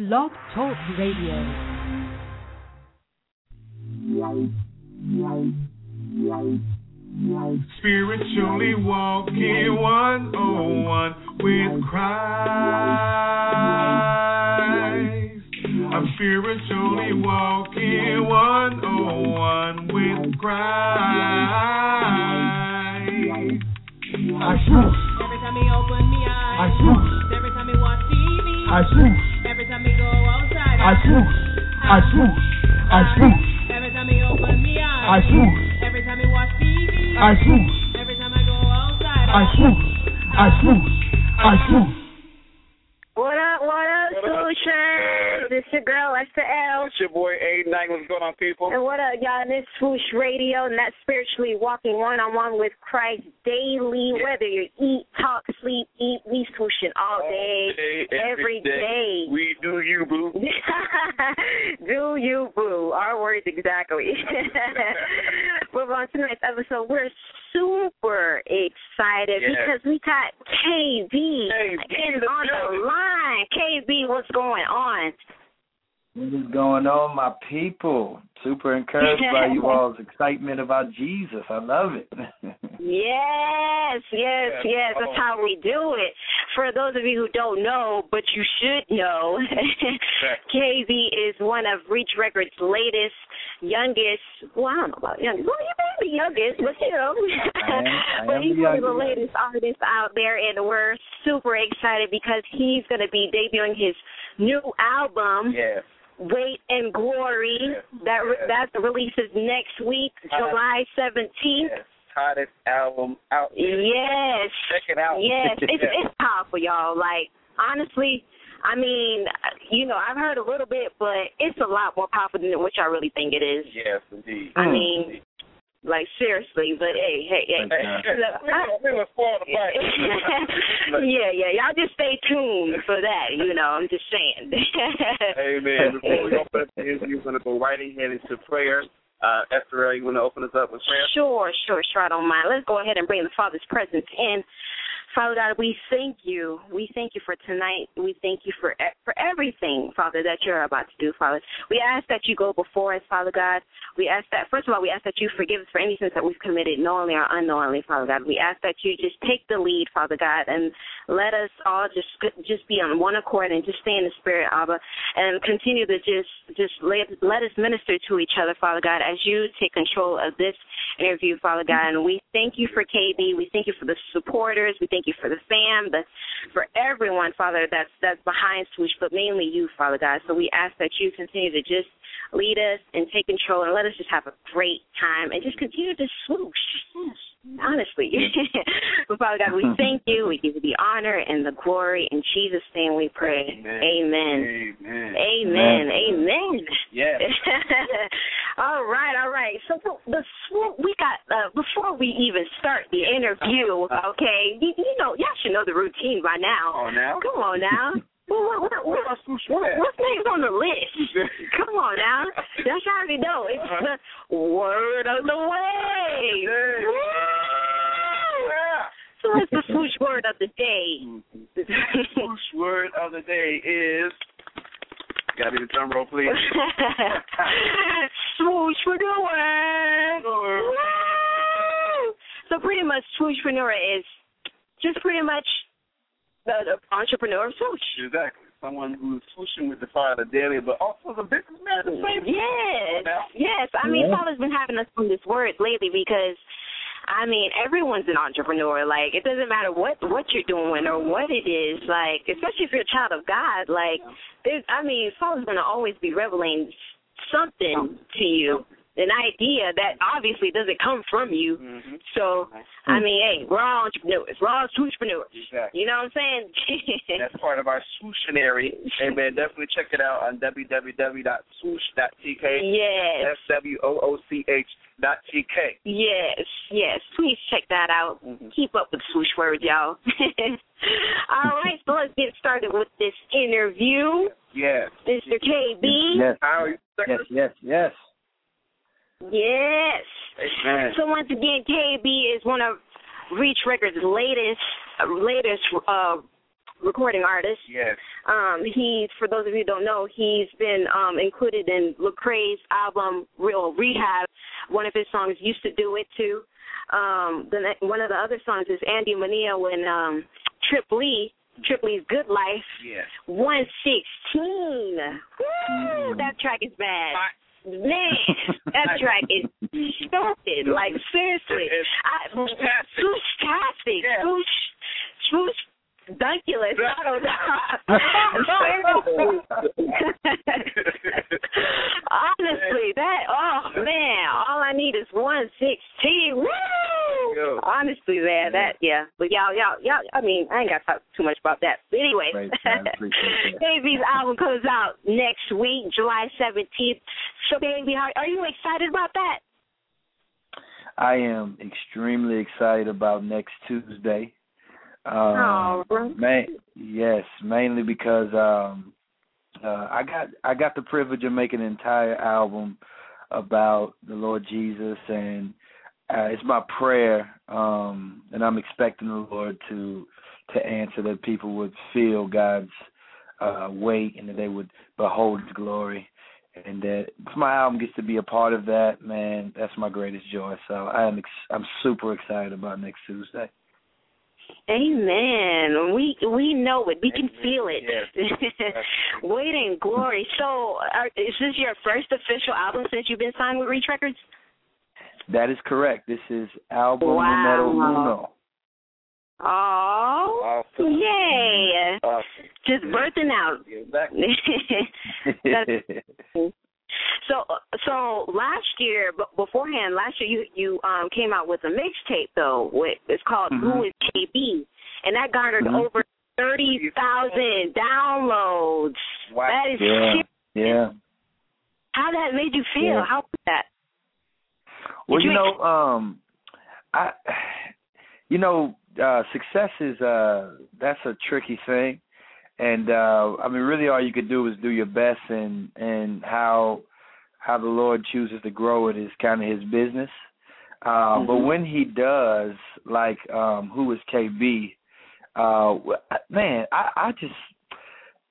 Blog Talk Radio. Spiritually walking one on one with Christ. I'm spiritually walking one on one with Christ. I swoosh. Every time he open me I eyes. Every time he watch TV. I swoosh. Time go outside. I swoosh. I swoosh. I swoosh. Every time he open me I eyes. swoosh. Every time he watch TV. I swoosh. Every time I go outside. I swoosh. I swoosh. I swoosh. Swoosher? This your girl, Esther L. It's your boy A Knight. What's going on, people? And what up, y'all? This Swoosh Radio, and that's spiritually walking one on one with Christ daily. Whether you eat, talk, sleep, eat, we swooshing all day, every day. We do you, boo. Do you boo? Our words exactly. but on tonight's episode, we're super excited Yes. because we got KB, KB in the on the line. KB, what's going on? What is going on, my people? Super encouraged by you all's excitement about Jesus. I love it. Yes, yes, Yes. yes. That's how we do it. For those of you who don't know, but you should know, KB is one of Reach Records' latest, youngest. Well, I don't know about youngest. Well, you may be youngest, but you know. I am- I but he's one of the latest artists out there, and we're super excited because he's going to be debuting his new album. Yes. Weight and Glory. That re- Yes. that releases next week, July seventeenth. Yes. Hottest album out there. Yes. Check it out. Yes, it's it's powerful, y'all. Like honestly, I mean, you know, I've heard a little bit, but it's a lot more powerful than what y'all really think it is. Yes, indeed. I mean, like seriously, but hey, hey, hey. Thank you. Look, we don't, we don't spoil the fight. yeah, yeah, y'all just stay tuned for that. You know, I'm just saying. Amen. Before we open up the interview, we're to go right ahead into prayer. Uh, Esther, you want to open us up with prayer? Sure, sure, sure. I don't mind. Let's go ahead and bring the Father's presence in. Father God, we thank you. We thank you for tonight. We thank you for for everything, Father, that you're about to do, Father. We ask that you go before us, Father God. We ask that first of all, we ask that you forgive us for any sins that we've committed, knowingly or unknowingly, Father God. We ask that you just take the lead, Father God, and let us all just just be on one accord and just stay in the spirit, Abba, and continue to just just let let us minister to each other, Father God, as you take control of this interview, Father God. And we thank you for KB. We thank you for the supporters. We thank you for the fam, but for everyone, Father, that's that's behind Swoosh, but mainly you, Father God. So we ask that you continue to just lead us and take control and let us just have a great time and just continue to swoosh. Honestly. but Father God, we thank you. We give you the honor and the glory. In Jesus' name we pray. Amen. Amen. Amen. Amen. Yes. all right, all right. So the, the swoop we got uh, before we even start the interview. Okay, you, you know y'all should know the routine by now. Oh, now? Come on now. What, what, what, what, what, what's next on the list? Come on now. Y'all should already know. It's uh-huh. the word of the way. So what's the swoosh word of the day? Swoosh word of the day is. Gotta be the drum roll, please. swoosh for the word. So pretty much swooshpreneur is just pretty much the, the entrepreneur of swoosh. Exactly. Someone who's swooshing with the Father daily, but also the businessman at the same time. Yes, Now. yes. I mean, Yeah. Father's been having us on this word lately because, I mean, everyone's an entrepreneur. Like, it doesn't matter what what you're doing or what it is. Like, especially if you're a child of God. Like, there's, I mean, Father's gonna always be revealing something to you, an idea that obviously doesn't come from you. Mm-hmm. So, I mean, hey, we're all entrepreneurs. We're all entrepreneurs. Exactly. You know what I'm saying? That's part of our swooshinary. Amen. Definitely check it out on www.swoosh.tk. yes. S W O O C H dot T K. Yes, yes. Please check that out. Mhm. Keep up with swoosh words, y'all. All right, so let's get started with this interview. Yes. Mr. KB. yes, How are you? yes, yes, yes. Yes. Amen. So once again, KB is one of Reach Records' latest, uh, latest uh, recording artist. Yes. Um, he's for those of you who don't know, he's been um included in Lecrae's album Real Rehab. One of his songs used to do it too. Um, the one of the other songs is Andy Manio when um Trip Lee. Trip Lee's Good Life. Yes. One sixteen. Woo! That track is bad. Man, that track is stupid. Like seriously, I, fantastic. fantastic. Yeah. Swoosh, swoosh, dunculous. I don't know. Honestly, that oh man, all I need is one sixteen. Woo! Honestly, man, that yeah. But y'all, y'all, y'all. I mean, I ain't got to talk too much about that. But anyway, Right, man, appreciate that. KB's album comes out next week, July seventeenth. So, KB, are, are you excited about that? I am extremely excited about next Tuesday. Um, Oh, man, yes, mainly because um, uh, I got I got the privilege of making an entire album about the Lord Jesus, and uh, it's my prayer, um, and I'm expecting the Lord to to answer that people would feel God's uh, weight and that they would behold His glory, and that if my album gets to be a part of that, man, that's my greatest joy. So I am ex- I'm super excited about next Tuesday. Amen. We we know it. We can feel it. Yes. Weight and glory. So, are, is this your first official album since you've been signed with Reach Records? That is correct. This is album Wow. numero uno. Oh, Awesome. yay! Awesome. Just birthing out. Exactly. so so last year, but beforehand, last year you you um came out with a mixtape though. With it's called Mhm. Who Is KB, and that garnered Mhm. over thirty thousand downloads. Wow. That is yeah, serious. yeah. how that made you feel. Yeah. How was that? Well, you you know, um, I, you know, uh, success is uh, that's a tricky thing, and uh, I mean, really, all you could do is do your best, and and how how the Lord chooses to grow it is kind of His business. Uh, But Mhm. when He does, like, um, who is KB? Uh, man, I, I just,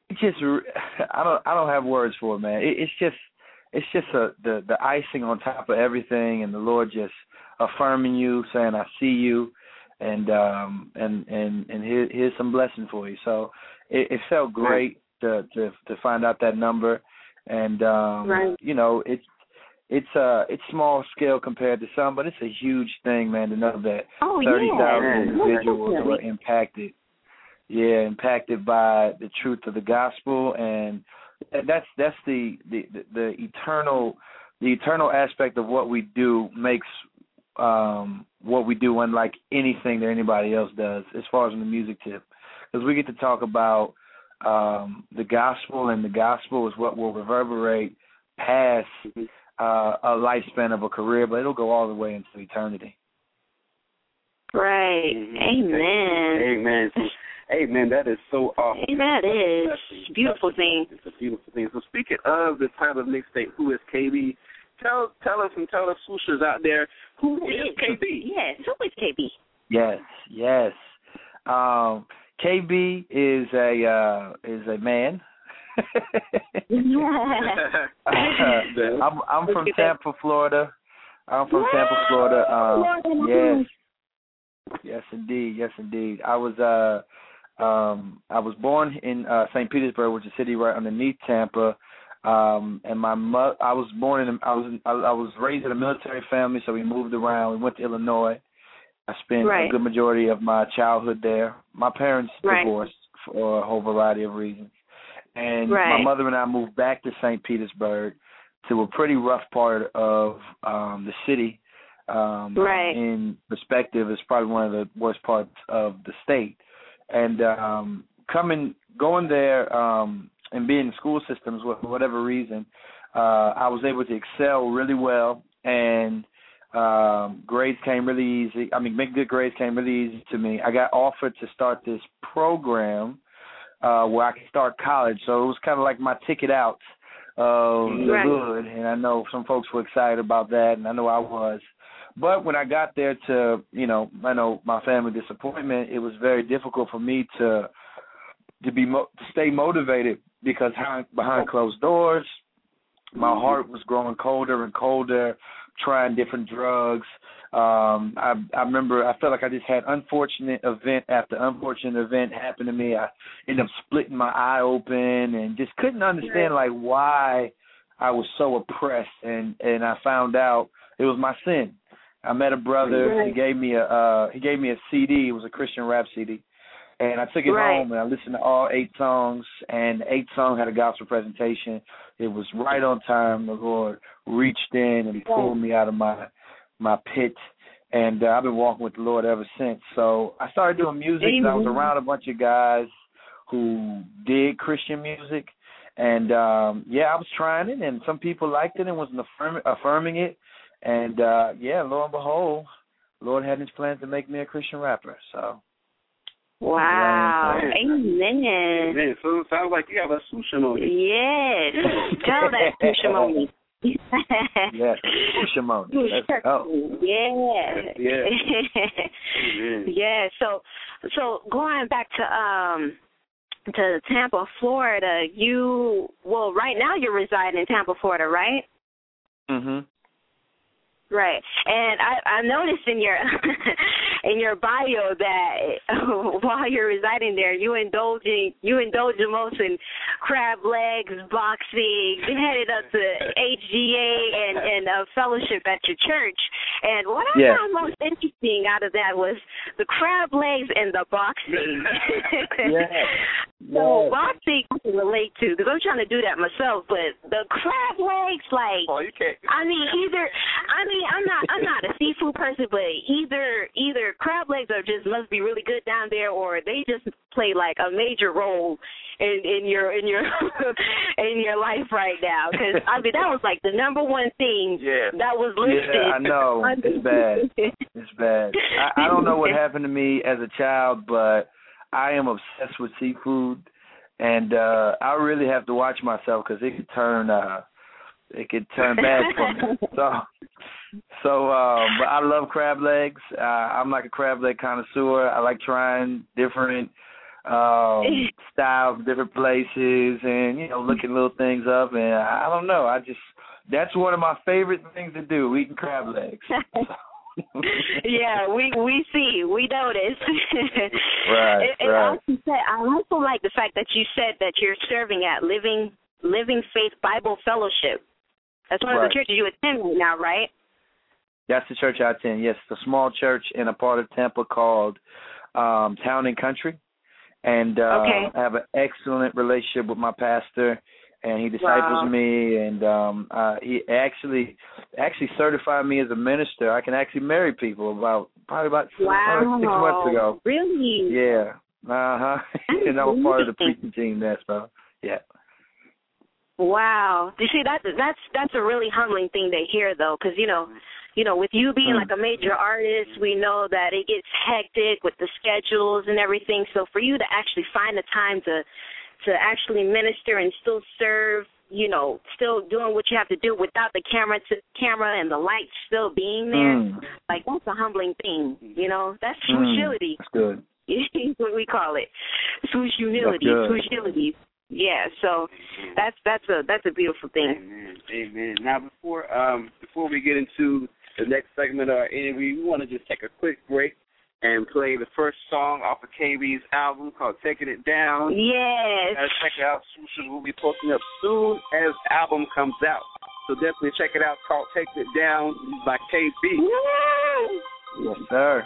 it just, I don't, I don't have words for it, man. It, it's just, it's just a the the icing on top of everything, and the Lord just affirming you, saying, "I see you," and um and and and here, here's some blessing for you. So it, it felt great to to to find out that number, and um Right. you know it's it's uh it's small scale compared to some, but it's a huge thing, man, to know that oh, thirty thousand yeah, individuals were impacted. Yeah, impacted by the truth of the gospel, and that's that's the the the, the eternal the eternal aspect of what we do makes um what we do unlike anything that anybody else does as far as in the music tip because we get to talk about um the gospel and the gospel is what will reverberate past uh a lifespan of a career but it'll go all the way into eternity Right. Amen. Amen. So, Amen. That is so awesome. Amen. It is. That's It's a beautiful thing. It's a beautiful thing. So speaking of the title of the mixtape, who is KB? Tell tell us and tell the swooshers out there who is KB. Yes. Who is KB? Yes, yes. Um, KB is a uh, is a man. I'm I'm from Tampa, Florida. I'm from Tampa, Florida. Um, yes, yes, indeed, yes, indeed. I was uh, um, I was born in uh, St. Petersburg, which is a city right underneath Tampa. Um, and my mo- I was born in. I was I, I was raised in a military family, so we moved around. We went to Illinois. I spent Right. a good majority of my childhood there. My parents Right. divorced for a whole variety of reasons. And my mother and I moved back to St. Petersburg to a pretty rough part of um the city. Um Right. in perspective it's probably one of the worst parts of the state. And um coming going there um and being in school systems for whatever reason, uh I was able to excel really well and um grades came really easy. I mean make good grades came really easy to me. I got offered to start this program uh where I could start college. So it was kind of like my ticket out of the Right. hood and I know some folks were excited about that and I know I was. But when I got there to, you know, I know my family disappointment, it was very difficult for me to to be mo- to stay motivated because behind, behind closed doors, my heart was growing colder and colder, trying different drugs. Um, I I remember I felt like I just had unfortunate event after unfortunate event happen to me. I ended up splitting my eye open and just couldn't understand like why I was so oppressed and and I found out it was my sin. I met a brother. Right. He gave me a uh he gave me a CD. It was a Christian rap CD, and I took it Right. home and I listened to all eight songs. And eight song had a gospel presentation. It was right on time. The Lord reached in and pulled me out of my my pit. And uh, I've been walking with the Lord ever since. So I started doing music. and I was around a bunch of guys who did Christian music, and um yeah, I was trying it, and some people liked it and wasn't affirming affirming it. And uh yeah, lo and behold, Lord had His plan to make me a Christian rapper. So Wow. Right. Amen. Man, so it sounds like you have a sushi on. Yes. Tell that to Shimoni. yes, Shimon, let's go. Yeah. Yeah. yeah. yeah. So so going back to um to Tampa, Florida, you well right now you're residing in Tampa, Florida, right? Mhm. Right. And I I noticed in your in your bio that while you're residing there, you indulging you indulge the most in crab legs, boxing, you headed up to HGA and and uh, fellowship at your church. And what I Yeah. found most interesting out of that was the crab legs and the boxing. Yeah. So Yeah. boxing I can relate to because I'm trying to do that myself, but the crab legs, like Oh, you can't. I mean, either I mean, I'm not I'm not a seafood person, but either either crab legs are just must be really good down there, or they just play like a major role in in your in your in your life right now. Because I mean, that was like the number one thing Yeah. that was listed. Yeah, I know. It's bad. It's bad. I, I don't know what happened to me as a child, but I am obsessed with seafood, and uh I really have to watch myself because it could turn uh it could turn bad for me. So, so um, but I love crab legs. Uh, I'm like a crab leg connoisseur. I like trying different um styles, different places, and you know looking little things up. And I don't know. I just that's one of my favorite things to do, eating crab legs. yeah, we we see, we notice. Right, and, right. also said, I also like the fact that you said that you're serving at Living Living Faith Bible Fellowship. That's one of the churches you attend right now, right? That's the church I attend. Yes, it's a small church in a part of Tampa called um Town and Country, and uh, Okay. I have an excellent relationship with my pastor, and he disciples Wow. me, and um uh, he actually actually certified me as a minister. I can actually marry people about probably about Wow. probably six months ago. Really? Yeah. Uh huh. And I was part of the preaching team there, so yeah. Wow. You see, that's that's that's a really humbling thing to hear, though, because you know, you know, with you being like a major artist, we know that it gets hectic with the schedules and everything. So for you to actually find the time to to actually minister and still serve, you know, still doing what you have to do without the camera to camera and the lights still being there, Mm. like that's a humbling thing. You know, that's Mm. humility. That's good. what we call it. Swoosh humility. Swoosh humility. Yeah, so that's that's a that's a beautiful thing. Amen. Amen. Now, before um before we get into the next segment of our interview, we want to just take a quick break and play the first song off of KB's album called "Taking It Down." Yes. Uh, check it out. Swooshes will be posting up soon as album comes out. So definitely check it out. It's called "Taking It Down" by KB. Woo! Yes, sir.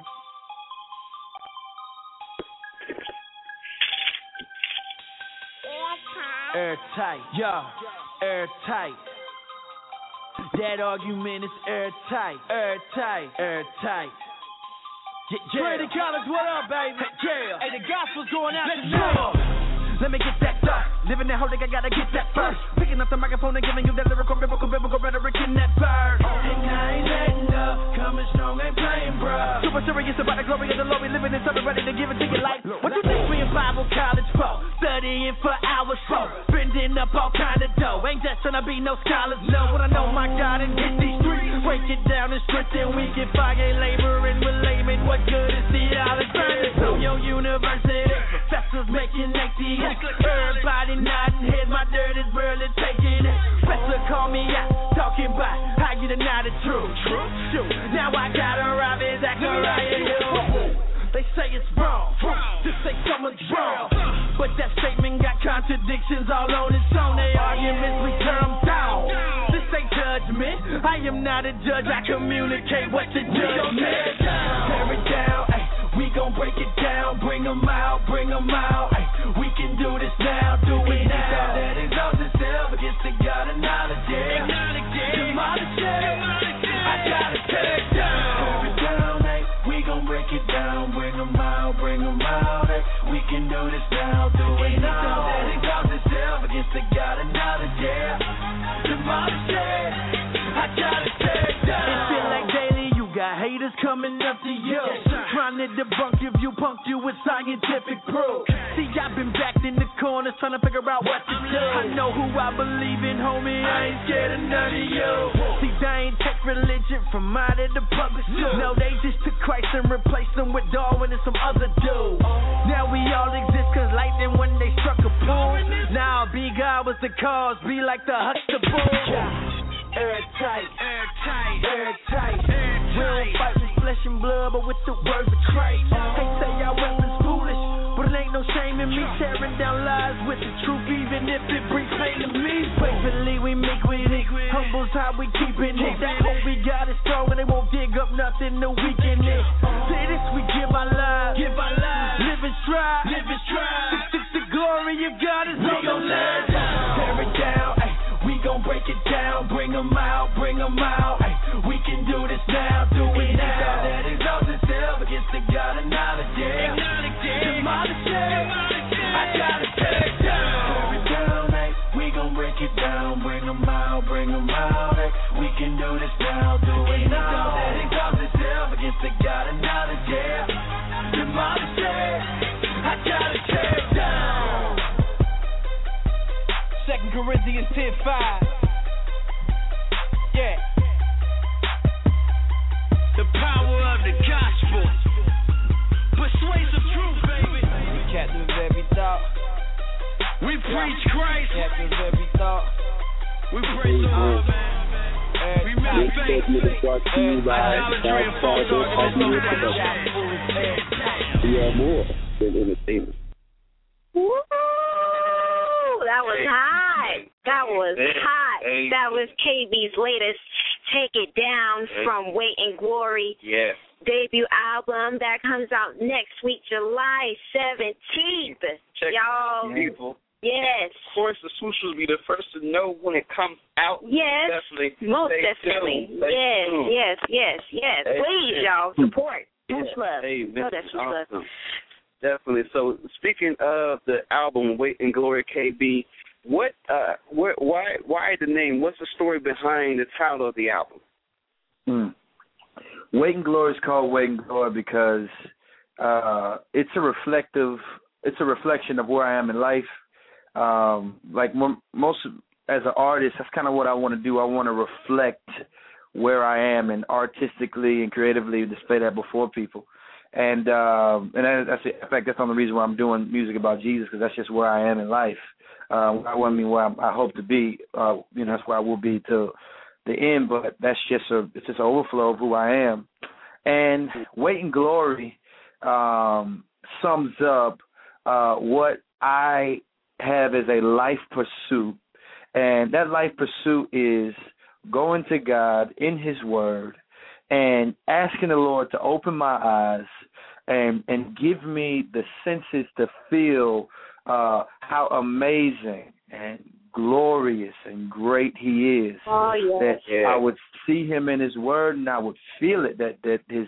Airtight, yo, airtight. That argument is airtight, airtight, airtight. Yeah, yeah. College, what up, baby? Yeah. Hey, the gospel's going out Let's go. Let me get that stuff. Living that thing, I gotta get that first. Picking up the microphone and giving you that lyrical, biblical, biblical rhetoric in that verse. And I ain't letting up, coming strong, ain't playing, bruh. Super serious about the glory of the Lord. We living in something ready to give it to you like. What you think we in Bible college for? Studying for hours, so bending up all kind of dough. Ain't just trying to be no scholars, no. But I know my God and hit these streets. Break it down and strengthen. We can fire labor and layman. What good is theology? So your university professors making 80. Everybody nodding heads. My dirt is barely taking it. Professor call me out, talking about how you deny the truth. Shoot. Now I gotta rob it, Zachariah. They say it's wrong to say someone's wrong, but that statement got contradictions all on its own. They arguments we turn down. This ain't judgment. I am not a judge. I communicate what the judge said. Tear it down. Ay, we gon' break it down. Bring 'em out. Bring 'em out. Ay, we can do this now. Do do this now. Do it now. That exalts itself against the God of knowledge. Yeah. Demolish it. I gotta down. It feel like daily you got haters coming up to you. Trying to debunk your view, punk you with scientific proof. See, I've been backed in the corners trying to figure out what to do. I know who I believe in, homie. I ain't scared of none of you. See, they ain't take religion from out of the public school. No, they just took Christ and replaced him with Darwin and some other dude. Now we all exist cause lightning when they struck a pool. Now be God was the cause, be like the Huxtable. Airtight, airtight, airtight. We don't fight flesh and blood, but with the words of Christ. They say our weapons foolish, but it ain't no shame in me tearing down lies with the truth, even if it brings pain to me. Faithfully we make with it, humble's how we keeping it. That hope we got is strong, and they won't dig up nothing to weaken it. Say this, we give our lives, give our lives, live and strive, live and strive. The, the, the glory of God is on the land. Tear it down, ay, we gon' break it down, bring 'em out, bring 'em out. From Weight and Glory Yes. debut album that comes out next week, July 17th. Check Y'all, people. yes. Of course, the swoosh will be the first to know when it comes out. Yes. Definitely. Most Stay definitely. Yes, tuned. yes, yes, yes. Please, y'all, support. Much Yeah. love. Hey, No, that's much love. awesome. Definitely. So, speaking of the album "Weight and Glory" KB, what, uh, where, why, why the name? What's the story behind the title of the album? Mm. Weight and Glory is called Weight and Glory because uh, it's a reflective, it's a reflection of where I am in life. Um, like mo- most as an artist, that's kind of what I want to do. I want to reflect where I am and artistically and creatively display that before people. And um, and that, that's in fact that's the only reason why I'm doing music about Jesus because that's just where I am in life. Uh, I want to mean, where I, I hope to be. Uh, you know, that's where I will be till the end. But that's just a it's just an overflow of who I am. And weight and glory um, sums up uh, what I have as a life pursuit, and that life pursuit is going to God in His Word and asking the Lord to open my eyes and and give me the senses to feel uh, how amazing and glorious and great He is. Oh, yes. That I would see Him in His Word and I would feel it. That that His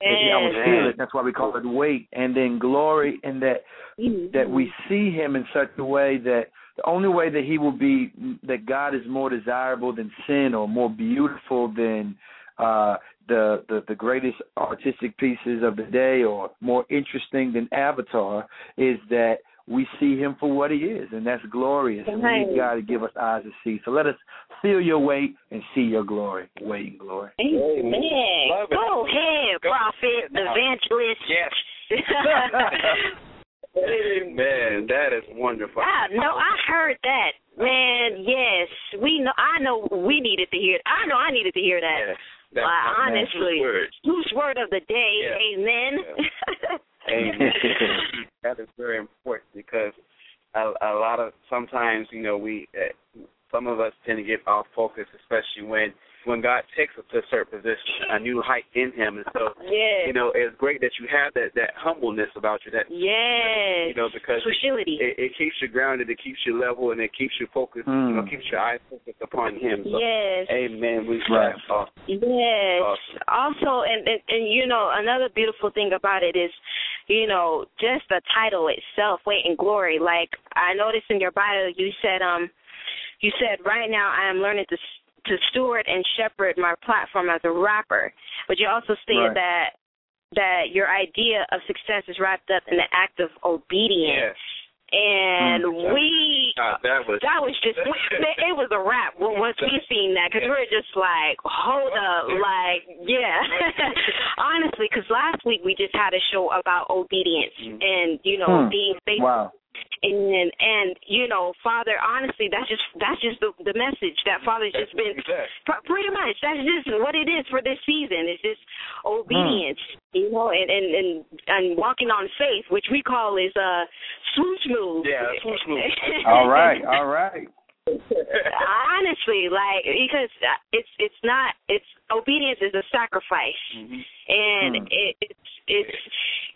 that I would feel it. That's why we call it weight, and then glory, and that Mhm. that we see him in such a way that the only way that he will be that God is more desirable than sin or more beautiful than uh the, the the greatest artistic pieces of the day or more interesting than Avatar is that we see him for what he is, and that's glorious. And we Right. need God to give us eyes to see. So let us feel your weight and see your glory. Weight and glory. Amen. Love it. Go ahead, Go prophet, now. evangelist. Yes. Man, that is wonderful. Ah, no, I heard that. Man, yes. We know I know we needed to hear it. I know I needed to hear that. Yes. That's Well, my honestly. word. Whose word of the day? Yeah. Amen. Amen. that is very important because a, a lot of sometimes you know we uh, some of us tend to get off focus, especially when when God takes us to a certain position, a new height in Him, and so yes. you know it's great that you have that that humbleness about you. That yes. you know because Facility. it, it keeps you grounded, it keeps you level, and it keeps you focused. You know, Mm. keeps your eyes focused upon Him. So, yes. Amen. We Right. that's awesome. Yes. Awesome. Also, and, and and you know another beautiful thing about it is, you know, just the title itself, weight and glory. Like I noticed in your bio, you said um, you said right now I am learning to s- to steward and shepherd my platform as a rapper. But you also stated Right. that that your idea of success is wrapped up in the act of obedience. Yes. And Mm. we Uh, that was that was just it was a wrap when- once we seen that because we were just like hold up like yeah honestly because last week we just had a show about obedience Mhm. and you know Hmm. being faithful Wow. And and you know father honestly that's just that's just the the message that father's just been Pr- Pretty much. That's just what it is for this season. It's just obedience, you know, and, and and and walking on faith, which we call is uh swoosh move. Yeah, swoosh move. All right. All right. Honestly, like because it's it's not it's obedience is a sacrifice, Mhm. and Hmm. it, it's it's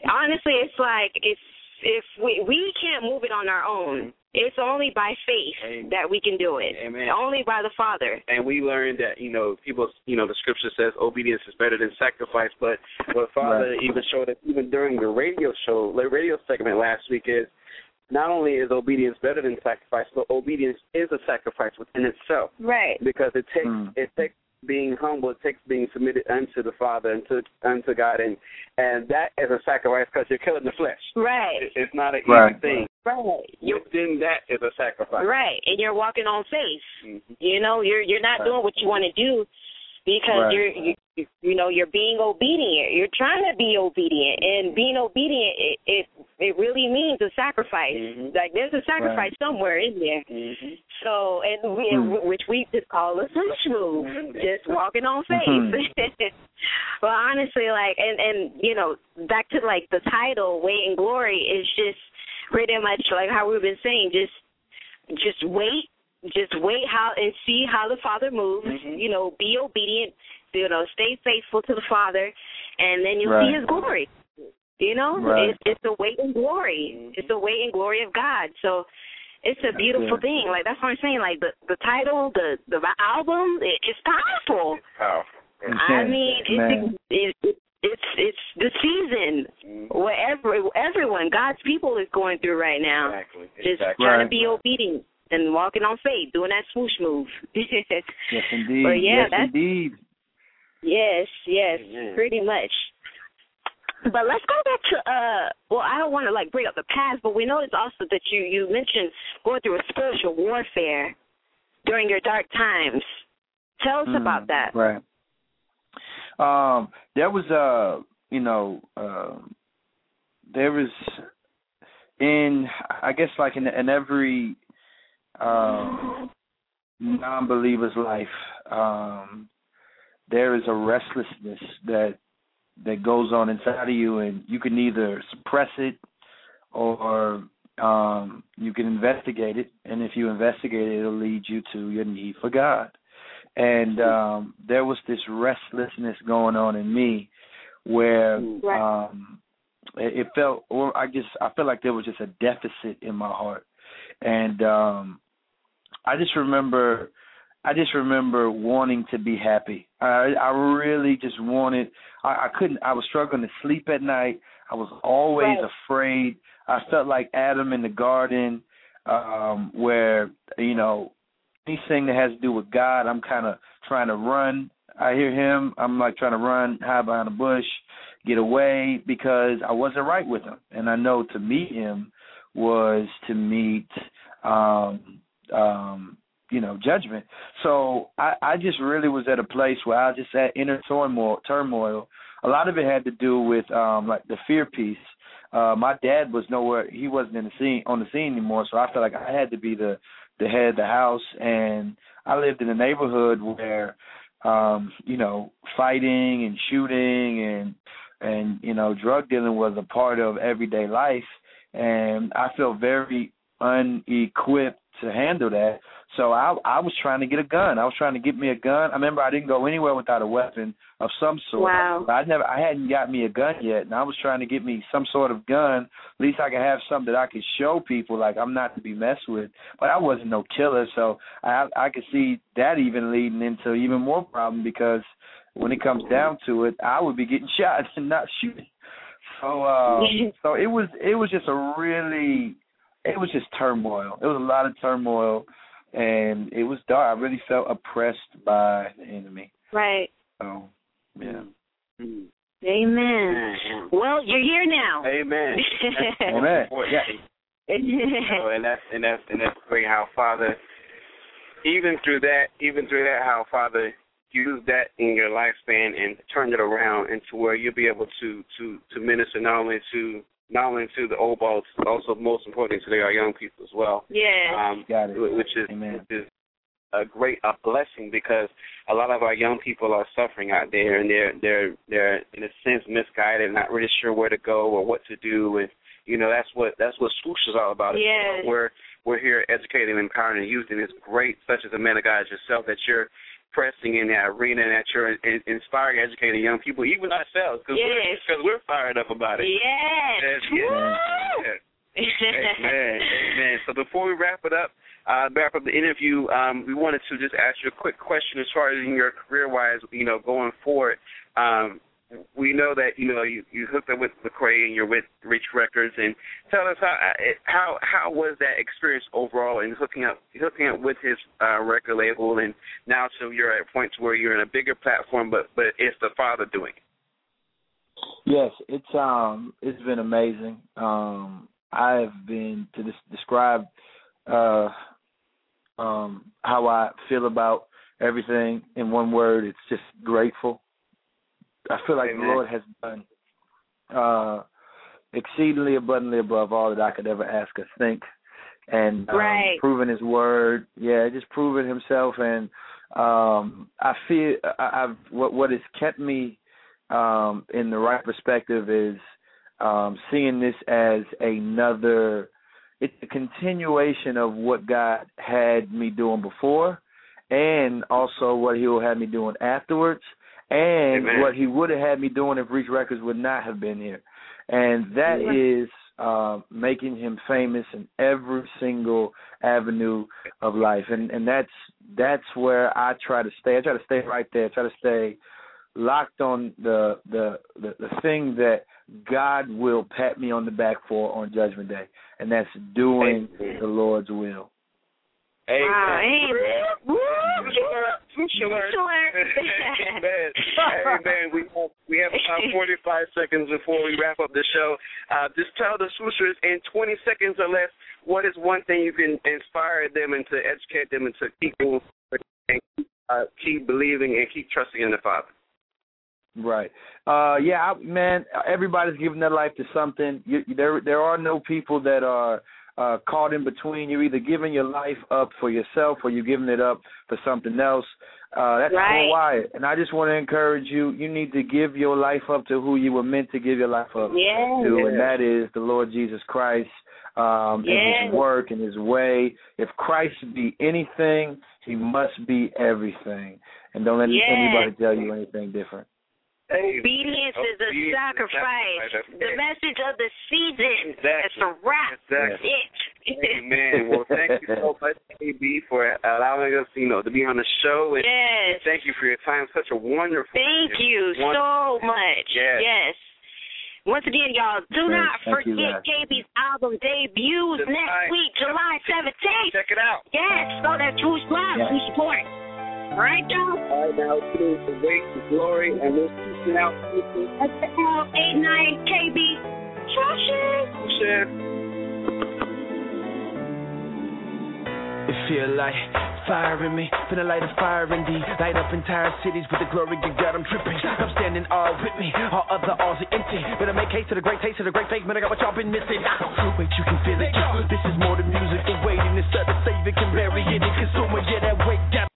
honestly it's like it's if we we can't move it on our own. It's only by faith Amen. that we can do it. Amen. Only by the Father. and we learned that you know people you know the scripture says obedience is better than sacrifice but what father Right. even showed us even during the radio show the radio segment last week is not only is obedience better than sacrifice but obedience is a sacrifice within itself Right. because it takes Mm. it takes being humble it takes being submitted unto the father unto unto god and and that is a sacrifice because you're killing the flesh Right. It- it's not an Right. easy thing Right. You within that is a sacrifice right, and you're walking on faith. Mhm. You know, you're you're not Right. doing what you want to do because Right. you're you, you know you're being obedient. You're trying to be obedient, and being obedient it it, it really means a sacrifice. Mhm. Like there's a sacrifice somewhere in there. Mhm. So and we, Hmm. which we just call a switch move, just walking on faith. Well, honestly, like and and you know back to like the title, weight and glory is just pretty much like how we've been saying, just just wait, just wait how and see how the Father moves. Mhm. You know, be obedient. You know, stay faithful to the Father, and then you'll Right. see His glory. You know, Right. it's it's the weight and glory. Mhm. It's the weight and glory of God. So it's a beautiful thing. Like that's what I'm saying. Like the the title, the the album, it, it's powerful. powerful I mean, it's it, it's it's the season Mhm. where everyone, God's people, is going through right now. exactly Just exactly trying to be obedient and walking on faith, doing that swoosh move. Yes, indeed. But yeah, yes, that's- indeed. yes, yes, Amen. pretty much. But let's go back to uh well I don't want to like bring up the past, but we noticed also that you you mentioned going through a spiritual warfare during your dark times. Tell us Mm, about that. Right. Um, there was uh, you know, uh, there was in I guess like in in every um non-believer's life, um, there is a restlessness that that goes on inside of you, and you can either suppress it or um, you can investigate it. And if you investigate it, it'll lead you to your need for God. And um, there was this restlessness going on in me where um, it, it felt, or I just, I felt like there was just a deficit in my heart. And um, I just remember I just remember wanting to be happy. I I really just wanted I, I couldn't I was struggling to sleep at night. I was always Right. afraid. I felt like Adam in the garden, um, where, you know, anything that has to do with God, I'm kinda trying to run. I hear him, I'm like trying to run, hide behind a bush, get away because I wasn't right with him. And I know to meet him was to meet um um you know judgment. So i i just really was at a place where i just had inner turmoil turmoil. A lot of it had to do with um like the fear piece. Uh my dad was nowhere he wasn't in the scene on the scene anymore so i felt like i had to be the the head of the house. And i lived in a neighborhood where um you know fighting and shooting and and you know drug dealing was a part of everyday life. And i felt very unequipped to handle that so I I was trying to get a gun. I was trying to get me a gun. I remember I didn't go anywhere without a weapon of some sort. Wow. I never I hadn't got me a gun yet, and I was trying to get me some sort of gun. At least I could have something that I could show people like I'm not to be messed with. But I wasn't no killer, so I I could see that even leading into even more problem because when it comes down to it, I would be getting shot and not shooting. So uh so it was it was just a really it was just turmoil. It was a lot of turmoil and it was dark. I really felt oppressed by the enemy. Right. So, yeah. Mm. Amen. Well, you're here now. Amen. Amen. Yeah. So, and that's and that's and that's great how Father, even through that, even through that, how Father used that in your lifespan and turned it around into where you'll be able to to to minister not only to not only to the old balls, but also most importantly to our young people as well. Yeah. Um, Got it. which is Amen. which is a great a blessing because a lot of our young people are suffering out there and they're they're they're in a sense misguided, not really sure where to go or what to do and you know that's what that's what swoosh is all about. Yes. We're we're here educating, and empowering, and youth, and it's great, such as a man of God as yourself, that you're pressing in that arena and that you're in, inspiring, educating young people, even ourselves, because Yes. we're, we're fired up about it. Yes. Yes, yes. Amen. Amen. So before we wrap it up, uh, wrap up the interview, um, we wanted to just ask you a quick question as far as in your career wise, you know, going forward. Um, we know that you know you, you hooked up with Lecrae and you're with Reach Records, and tell us how how how was that experience overall in hooking up hooking up with his uh, record label, and now so you're at a point where you're in a bigger platform, but but it's the father doing it. Yes, it's um it's been amazing. Um I've been to des- describe uh um how I feel about everything in one word, it's just grateful. I feel like the Lord has done uh exceedingly abundantly above all that I could ever ask or think. And um, Right. proving his word, yeah, just proving himself and um I feel I, I've what what has kept me um in the right perspective is um seeing this as another it's a continuation of what God had me doing before and also what he will have me doing afterwards and Amen. what he would have had me doing if Reach Records would not have been here. And that is uh, making him famous in every single avenue of life. And and that's that's where I try to stay. I try to stay right there. I try to stay locked on the the the, the thing that God will pat me on the back for on Judgment Day, and that's doing Amen. the Lord's will. Wow, amen. Woo, Sure. Sure. Amen. Amen. We have, we have about 45 seconds before we wrap up the show. Uh, just tell the swooshers in 20 seconds or less what is one thing you can inspire them and to educate them and to keep moving and uh, keep believing and keep trusting in the Father. Right. Uh yeah, I, man, everybody's giving their life to something. You, there there are no people that are uh caught in between. You're either giving your life up for yourself or you're giving it up for something else. Uh that's Right. Wyatt. And I just want to encourage you, you need to give your life up to who you were meant to give your life up Yeah. to, and that is the Lord Jesus Christ. Um and his work and his way. If Christ be anything, he must be everything. And don't let Yes. anybody tell you anything different. Obedience is a Obedience is a sacrifice. sacrifice. The it. message of the season. Exactly. It's a wrap. Exactly. That's it. Amen. Well, thank you so much, KB, for allowing us, you know, to be on the show. And Yes. thank you for your time. Such a wonderful. Thank you wonderful- so much. Yes. Once again, y'all, do Yes, not thank forget KB's album debuts July- next week, July 17th. Check it out. Yes, go to True Live Yes. to support. Right now? Right now, it is the weight to glory, and we're peacing out. SL89KB. Joshua. Joshua. It feel like fire in me, finna light a fire in indeed. Light up entire cities with the glory of God. I'm tripping. I'm standing all with me. All other alls are empty. Better make haste to the great taste of the great faith. Man, I got what y'all been missing. Wait, you can feel it. This is more than music. The waiting is set to save it. Can bury it. Consumer, yeah, that weight got